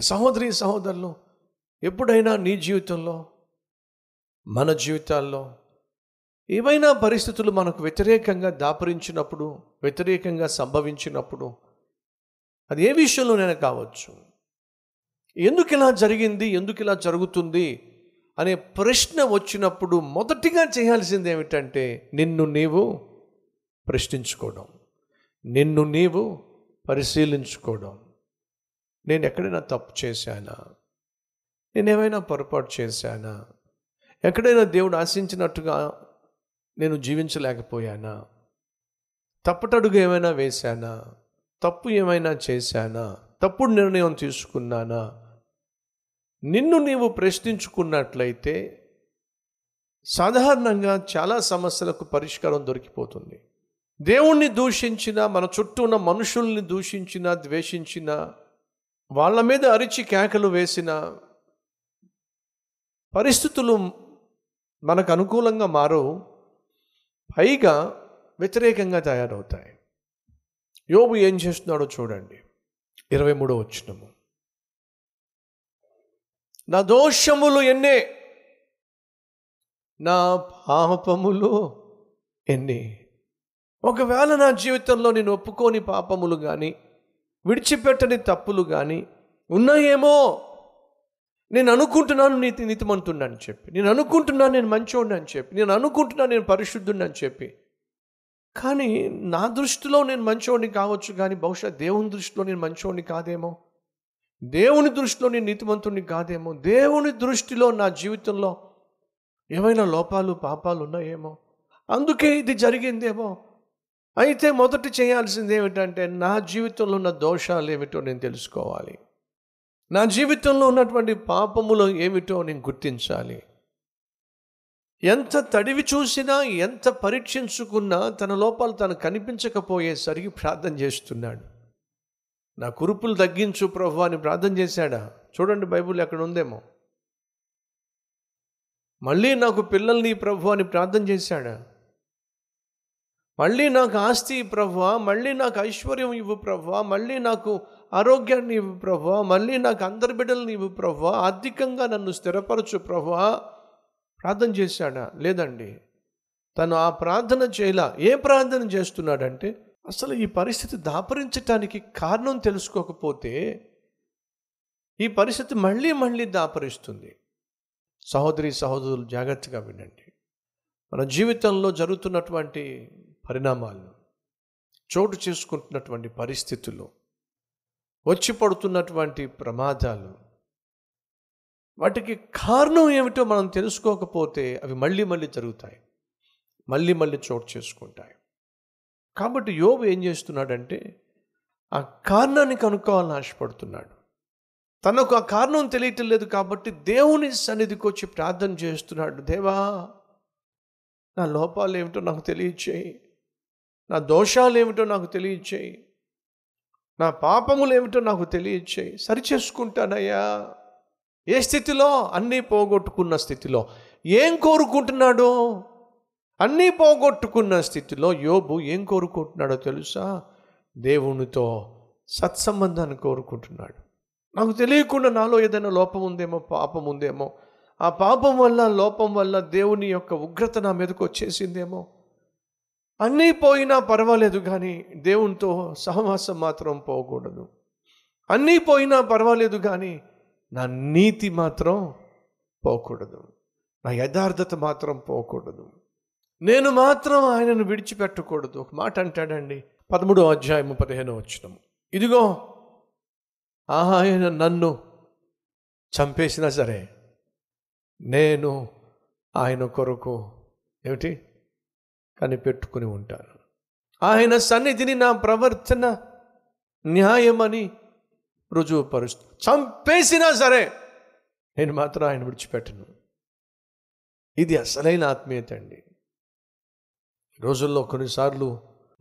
సహోదరి సహోదరులు ఎప్పుడైనా నీ జీవితంలో మన జీవితాల్లో ఏవైనా పరిస్థితులు మనకు వ్యతిరేకంగా దాపరించినప్పుడు వ్యతిరేకంగా సంభవించినప్పుడు అది ఏ విషయంలోనైనా కావచ్చు. ఎందుకు ఇలా జరిగింది ఎందుకు ఇలా జరుగుతుంది అనే ప్రశ్న వచ్చినప్పుడు మొదటిగా చేయాల్సింది ఏమిటంటే నిన్ను నీవు ప్రశ్నించుకోవడం నిన్ను నీవు పరిశీలించుకోవడం. నేను ఎక్కడైనా తప్పు చేశానా? నేనేమైనా పొరపాటు చేశానా? ఎక్కడైనా దేవుడు ఆశించినట్టుగా నేను జీవించలేకపోయానా? తప్పటడుగు ఏమైనా వేశానా? తప్పు ఏమైనా చేశానా? తప్పుడు నిర్ణయం తీసుకున్నానా? నిన్ను నీవు ప్రశ్నించుకున్నట్లయితే సాధారణంగా చాలా సమస్యలకు పరిష్కారం దొరికిపోతుంది. దేవుణ్ణి దూషించిన మన చుట్టూ ఉన్న మనుషుల్ని దూషించిన ద్వేషించిన వాళ్ళ మీద అరిచి కేకలు వేసిన పరిస్థితులు మనకు అనుకూలంగా మారు పైగా వ్యతిరేకంగా తయారవుతాయి. యోబు ఏం చేస్తున్నాడో చూడండి. ఇరవై మూడో వచ్చినము నా దోషములు ఎన్నే? నా పాపములు ఎన్ని? ఒకవేళ నా జీవితంలో నేను ఒప్పుకోని పాపములు కానీ విడిచిపెట్టని తప్పులు కానీ ఉన్నాయేమో? నేను అనుకుంటున్నాను నీతి నీతిమంతుడిని చెప్పి. నేను అనుకుంటున్నాను నేను మంచోడిని అని చెప్పి. నేను అనుకుంటున్నాను నేను పరిశుద్ధుడిని అని చెప్పి. కానీ నా దృష్టిలో నేను మంచోడిని కావచ్చు కానీ బహుశా దేవుని దృష్టిలో నేను మంచోడిని కాదేమో? దేవుని దృష్టిలో నేను నీతిమంతుడిని కాదేమో? దేవుని దృష్టిలో నా జీవితంలో ఏమైనా లోపాలు పాపాలు ఉన్నాయేమో? అందుకే ఇది జరిగిందేమో? అయితే మొదట చేయాల్సింది ఏమిటంటే నా జీవితంలో ఉన్న దోషాలు ఏమిటో నేను తెలుసుకోవాలి. నా జీవితంలో ఉన్నటువంటి పాపములు ఏమిటో నేను గుర్తించాలి. ఎంత తడివి చూసినా ఎంత పరీక్షించుకున్నా తన లోపాలు తను కనిపించకపోయేసరికి ప్రార్థన చేస్తున్నాడు. నా కురుపులు తగ్గించు ప్రభు అని ప్రార్థన చేశాడా? చూడండి బైబుల్ ఎక్కడ ఉందేమో. మళ్ళీ నాకు పిల్లల్ని ప్రభు అని ప్రార్థన చేశాడా? మళ్ళీ నాకు ఆస్తి ప్రభు మళ్ళీ నాకు ఐశ్వర్యం ఇవ్వు ప్రభు మళ్ళీ నాకు ఆరోగ్యాన్ని ఇవ్వు ప్రభు మళ్ళీ నాకు అందరి బిడ్డల్ని ఇవ్వు ప్రభు ఆర్థికంగా నన్ను స్థిరపరచు ప్రభు ప్రార్థన చేశాడా? లేదండి. తను ఆ ప్రార్థన చేయలా. ఏ ప్రార్థన చేస్తున్నాడంటే అసలు ఈ పరిస్థితి దాపరించటానికి కారణం తెలుసుకోకపోతే ఈ పరిస్థితి మళ్ళీ మళ్ళీ దాపరిస్తుంది. సహోదరి సహోదరులు జాగ్రత్తగా వినండి. మన జీవితంలో జరుగుతున్నటువంటి పరిణామాలు చోటు చేసుకుంటున్నటువంటి పరిస్థితులు వచ్చి పడుతున్నటువంటి ప్రమాదాలు వాటికి కారణం ఏమిటో మనం తెలుసుకోకపోతే అవి మళ్ళీ మళ్ళీ జరుగుతాయి మళ్ళీ మళ్ళీ చోటు చేసుకుంటాయి. కాబట్టి యోబు ఏం చేస్తున్నాడంటే ఆ కారణాన్ని కనుక్కోవాలని ఆశపడుతున్నాడు. తనకు ఆ కారణం తెలియటం లేదు కాబట్టి దేవుని సన్నిధికి వచ్చి ప్రార్థన చేస్తున్నాడు దేవా నా లోపాలు ఏమిటో నాకు తెలియచేయి. నా దోషాలు ఏమిటో నాకు తెలియచేయి. నా పాపములు ఏమిటో నాకు తెలియచేయి. సరి చేసుకుంటానయ్యా ఏ స్థితిలో? అన్నీ పోగొట్టుకున్న స్థితిలో. ఏం కోరుకుంటున్నాడో? అన్నీ పోగొట్టుకున్న స్థితిలో యోబు ఏం కోరుకుంటున్నాడో తెలుసా? దేవునితో సత్సంబంధాన్ని కోరుకుంటున్నాడు. నాకు తెలియకుండా నాలో ఏదైనా లోపం ఉందేమో పాపం ఉందేమో. ఆ పాపం వల్ల లోపం వల్ల దేవుని యొక్క ఉగ్రత నా మీదకు వచ్చేసిందేమో. అన్నీ పోయినా పర్వాలేదు కానీ దేవునితో సహవాసం మాత్రం పోకూడదు. అన్నీ పోయినా పర్వాలేదు కానీ నా నీతి మాత్రం పోకూడదు. నా యథార్థత మాత్రం పోకూడదు. నేను మాత్రం ఆయనను విడిచిపెట్టకూడదు. ఒక మాట అంటాడండి. పదమూడో అధ్యాయము పదిహేను వచ్చినము ఇదిగో ఆయన నన్ను చంపేసినా సరే నేను ఆయన కొరకు ఏమిటి? కనిపెట్టుకుని ఉంటాను ఆయన సన్నిధిని నా ప్రవర్తన న్యాయమని రుజువుపరుస్తూ చంపేసినా సరే నేను మాత్రం ఆయన విడిచిపెట్టను. ఇది అసలైన ఆత్మీయత అండి. రోజుల్లో కొన్నిసార్లు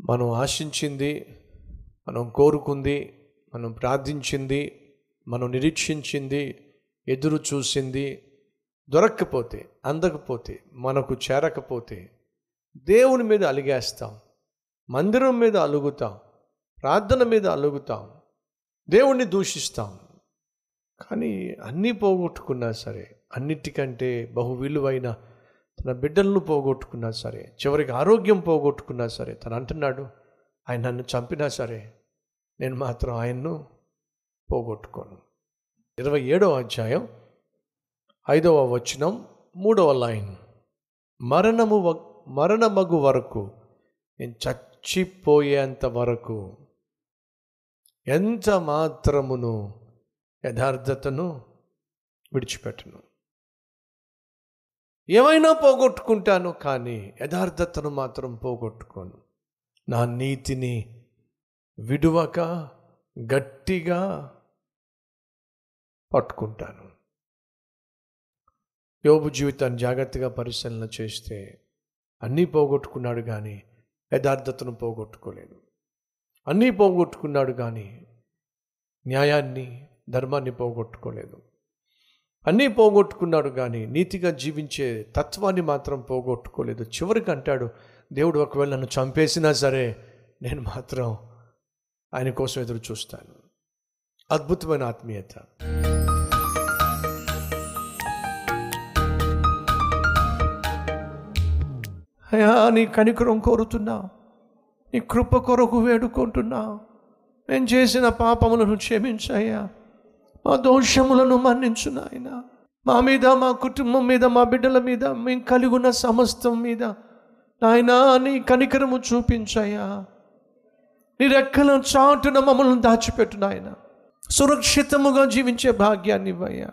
మనం ఆశించింది మనం కోరుకుంది మనం ప్రార్థించింది మనం నిరీక్షించింది ఎదురు చూసింది దొరక్కపోతే అందకపోతే మనకు చేరకపోతే దేవుని మీద అలిగేస్తాం. మందిరం మీద అలుగుతాం. ప్రార్థన మీద అలుగుతాం. దేవుణ్ణి దూషిస్తాం. కానీ అన్నీ పోగొట్టుకున్నా సరే అన్నిటికంటే బహు విలువైన తన బిడ్డలను పోగొట్టుకున్నా సరే చివరికి ఆరోగ్యం పోగొట్టుకున్నా సరే తను అంటున్నాడు ఆయన నన్ను చంపినా సరే నేను మాత్రం ఆయన్ను పోగొట్టుకోను. ఇరవై ఏడవ అధ్యాయం ఐదవ వచనం మూడవ లైన్. మరణము మరణమగు వరకు నేను చచ్చిపోయేంత వరకు ఎంత మాత్రమును యథార్థతను విడిచిపెట్టను. ఏమైనా పోగొట్టుకుంటాను కానీ యథార్థతను మాత్రం పోగొట్టుకోను. నా నీతిని విడువక గట్టిగా పట్టుకుంటాను. యోబు జీవితాన్ని జాగ్రత్తగా పరిశీలన చేస్తే అన్నీ పోగొట్టుకున్నాడు కానీ యథార్థతను పోగొట్టుకోలేదు. అన్నీ పోగొట్టుకున్నాడు కానీ న్యాయాన్ని ధర్మాన్ని పోగొట్టుకోలేదు. అన్నీ పోగొట్టుకున్నాడు కానీ నీతిగా జీవించే తత్వాన్ని మాత్రం పోగొట్టుకోలేదు. చివరికి అంటాడు దేవుడు ఒకవేళ నన్ను చంపేసినా సరే నేను మాత్రం ఆయన కోసం ఎదురు చూస్తాను. అద్భుతమైన ఆత్మీయత. అయ్యా నీ కనికరం కోరుతున్నా. నీ కృప కొరకు వేడుకుంటున్నా. నేను చేసిన పాపములను క్షమించయ్యా. మా దోషములను మన్నించు నాయన. మా మీద మా కుటుంబం మీద మా బిడ్డల మీద మేము కలిగి ఉన్న సమస్తం మీద నాయన నీ కనికరము చూపించయ్యా. నీ రెక్కల చాటున మమ్మల్ని దాచిపెట్టు నాయన. సురక్షితముగా జీవించే భాగ్యాన్ని ఇవ్వయ్యా.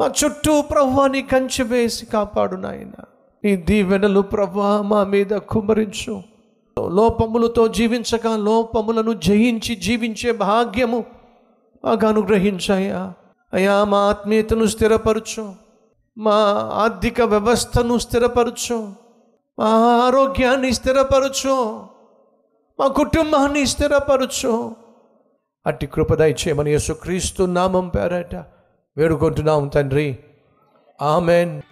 మా చుట్టూ ప్రవ్వా నీ కంచె వేసి కాపాడు నాయన. నీ దీవెనలు ప్రభా మా మీద కుమరించు లోపములతో జీవించక లోపములను జయించి జీవించే భాగ్యము మాకు అనుగ్రహించాయా. అయ్యా మా ఆత్మీయతను స్థిరపరచు. మా ఆర్థిక వ్యవస్థను స్థిరపరచు. మా ఆరోగ్యాన్ని స్థిరపరచు. మా కుటుంబాన్ని స్థిరపరచు. అట్టి కృపదయ చేయమని యేసుక్రీస్తు నామం పేరట వేడుకుంటున్నాం తండ్రి. ఆమెన్.